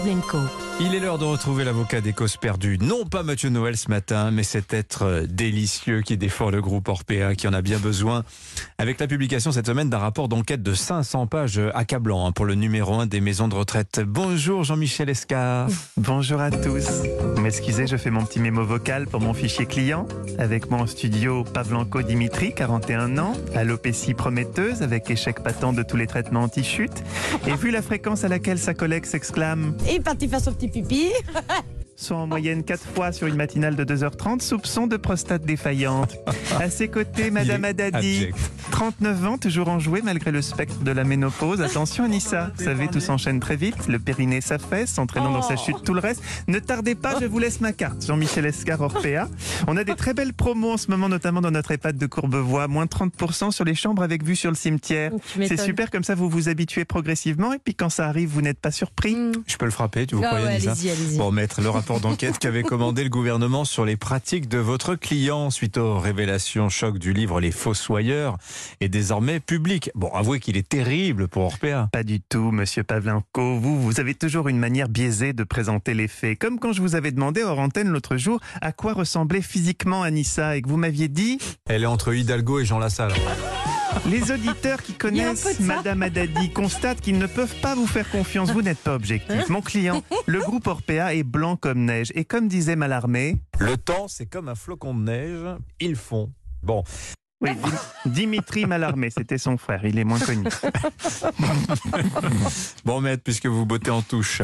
Pavlenko. Il est l'heure de retrouver l'avocat des causes perdues. Non pas Mathieu Noël ce matin, mais cet être euh, délicieux qui défend le groupe Orpea, qui en a bien besoin, avec la publication cette semaine d'un rapport d'enquête de 500 pages euh, accablant hein, pour le numéro 1 des maisons de retraite. Bonjour Jean-Michel Escar. Bonjour à tous. Vous m'excusez, je fais mon petit mémo vocal pour mon fichier client. Avec moi en studio, Pavlenko Dimitri, 41 ans, alopécie prometteuse avec échec patent de tous les traitements anti-chute. Et vu la fréquence à laquelle sa collègue s'exclame est parti faire son petit pipi. Soit en moyenne 4 fois sur une matinale de 2h30, soupçon de prostate défaillante. À ses côtés, Madame Haddadi, abject. 39 ans, toujours enjouée malgré le spectre de la ménopause. Attention Anissa, vous savez, tout s'enchaîne très vite. Le périnée s'affaisse, entraînant dans sa chute tout le reste. Ne tardez pas, je vous laisse ma carte. Jean-Michel Escar, Orpea. On a des très belles promos en ce moment, notamment dans notre EHPAD de Courbevoie. Moins 30% sur les chambres avec vue sur le cimetière. C'est super, comme ça vous vous habituez progressivement et puis quand ça arrive, vous n'êtes pas surpris. Mm. Je peux le frapper, tu vous Ah croyez ouais, Anissa allez-y, allez-y. Bon, maître, le rapport d'enquête qu'avait commandé le gouvernement sur les pratiques de votre client suite aux révélations choc du livre Les Fossoyeurs est désormais public. Bon, avouez qu'il est terrible pour Orpea. Pas du tout, monsieur Pavlenko. Vous, vous avez toujours une manière biaisée de présenter les faits. Comme quand je vous avais demandé hors antenne l'autre jour à quoi ressemblait physiquement Anissa et que vous m'aviez dit Elle est entre Hidalgo et Jean Lassalle. Les auditeurs qui connaissent. Madame Haddadi constatent qu'ils ne peuvent pas vous faire confiance. Vous n'êtes pas objectif. Mon client, le groupe Orpea est blanc comme neige. Et comme disait Mallarmé, Le temps, c'est comme un flocon de neige, ils font. Bon, oui, Dim- Dimitri Mallarmé, c'était son frère. Il est moins connu. Bon, maître, puisque vous bottez en touche,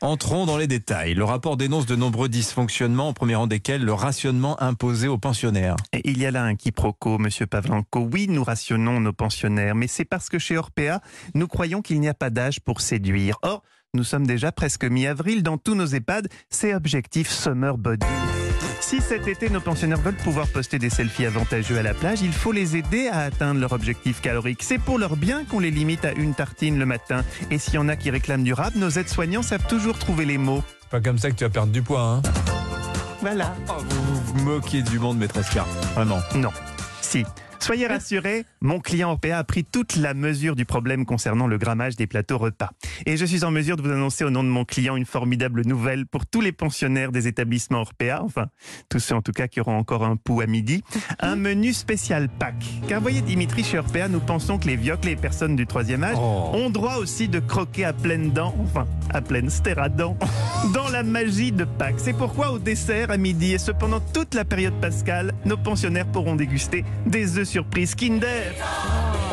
entrons dans les détails. Le rapport dénonce de nombreux dysfonctionnements, au premier rang desquels le rationnement imposé aux pensionnaires. Et Il y a là un quiproquo, monsieur Pavlenko. Oui, nous rationnons nos pensionnaires, mais c'est parce que chez Orpea, nous croyons qu'il n'y a pas d'âge pour séduire. Or, nous sommes déjà presque mi-avril. Dans tous nos EHPAD, c'est objectif Summer Body. Si cet été, nos pensionnaires veulent pouvoir poster des selfies avantageux à la plage, il faut les aider à atteindre leur objectif calorique. C'est pour leur bien qu'on les limite à une tartine le matin. Et s'il y en a qui réclament du rap, nos aides-soignants savent toujours trouver les mots. C'est pas comme ça que tu vas perdre du poids, hein Voilà. Vous vous moquez du monde, maître Escar. Vraiment. Non. Si. Soyez rassurés, mon client Orpea a pris toute la mesure du problème concernant le grammage des plateaux repas. Et je suis en mesure de vous annoncer au nom de mon client une formidable nouvelle pour tous les pensionnaires des établissements Orpea, enfin, tous ceux en tout cas qui auront encore un pouls à midi, un menu spécial Pâques. Car voyez Dimitri, chez Orpea, nous pensons que les viocles, les personnes du troisième âge, Oh. ont droit aussi de croquer à pleines dents, enfin, à pleine stéradent, dans la magie de Pâques. C'est pourquoi au dessert, à midi et cependant toute la période pascale, nos pensionnaires pourront déguster des œufs surprises Kinder.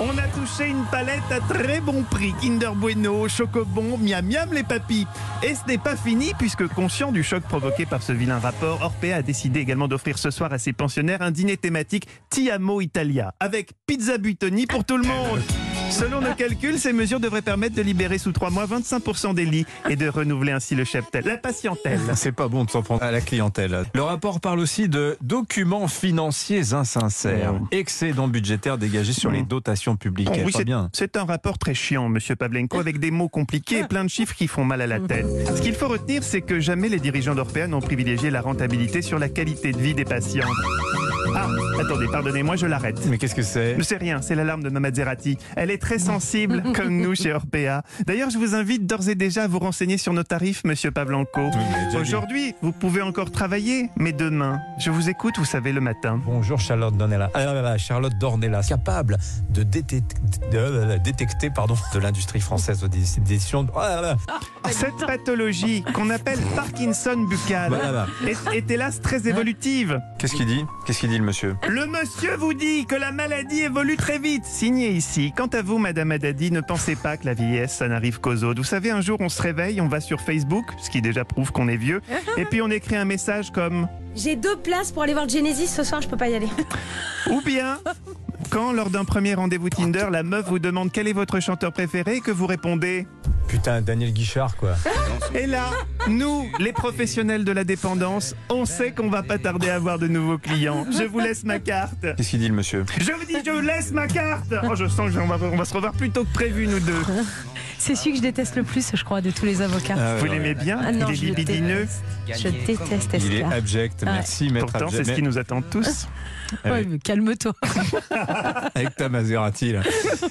On a touché une palette à très bon prix. Kinder Bueno, Chocobon, miam miam les papis. Et ce n'est pas fini puisque conscient du choc provoqué par ce vilain rapport, Orpea a décidé également d'offrir ce soir à ses pensionnaires un dîner thématique Ti Amo Italia avec pizza Buitoni pour tout le monde. Selon nos calculs, ces mesures devraient permettre de libérer sous trois mois 25% des lits et de renouveler ainsi le cheptel. La patientèle. C'est pas bon de s'en prendre à la clientèle. Le rapport parle aussi de documents financiers insincères, Oh. excédents budgétaires dégagés sur les dotations publiques. Oh, Eh, oui, c'est- bien. c'est un rapport très chiant, monsieur Pavlenko, avec des mots compliqués et plein de chiffres qui font mal à la tête. Ce qu'il faut retenir, c'est que jamais les dirigeants d'Orpea n'ont privilégié la rentabilité sur la qualité de vie des patients. Ah, attendez, pardonnez-moi, je l'arrête. Mais qu'est-ce que c'est? Ne sais rien, c'est l'alarme de Mama Zerati. Elle est très sensible, comme nous chez Orpea. D'ailleurs, je vous invite d'ores et déjà à vous renseigner sur nos tarifs, monsieur Pavlenko. Oui. Aujourd'hui, vous pouvez encore travailler, mais demain, je vous écoute, vous savez, le matin. Bonjour Charlotte Dornella. Ah, là, là, Charlotte Dornella, capable de, détecter, de, euh, détecter pardon, de l'industrie française. Oh là là. Cette pathologie qu'on appelle Parkinson buccal Voilà, là. est, est hélas très évolutive. Qu'est-ce qu'il dit? Qu'est-ce qu'il dit le monsieur? Le monsieur vous dit que la maladie évolue très vite. Signé ici. Quant à vous, Madame Haddadi, ne pensez pas que la vieillesse, ça n'arrive qu'aux autres. Vous savez, un jour, on se réveille, on va sur Facebook, ce qui déjà prouve qu'on est vieux, et puis on écrit un message comme J'ai deux places pour aller voir Genesis ce soir, je peux pas y aller. Ou bien, quand lors d'un premier rendez-vous Tinder, la meuf vous demande quel est votre chanteur préféré et que vous répondez Putain, Daniel Guichard, quoi. Et là, nous, les professionnels de la dépendance, on sait qu'on va pas tarder à avoir de nouveaux clients. Je vous laisse ma carte. Qu'est-ce qu'il dit le monsieur Je vous dis, je vous laisse ma carte. Oh, je sens qu'on va, on va se revoir plus tôt que prévu, nous deux. C'est celui que je déteste le plus, je crois, de tous les avocats. Ah, Vous ouais, l'aimez ouais. bien Ah non, Il est libidineux. déteste. Je déteste Il est abject, Ouais. merci maître Pourtant, c'est ce qui nous attend tous. Ouais, calme-toi. Avec ta Maserati, là.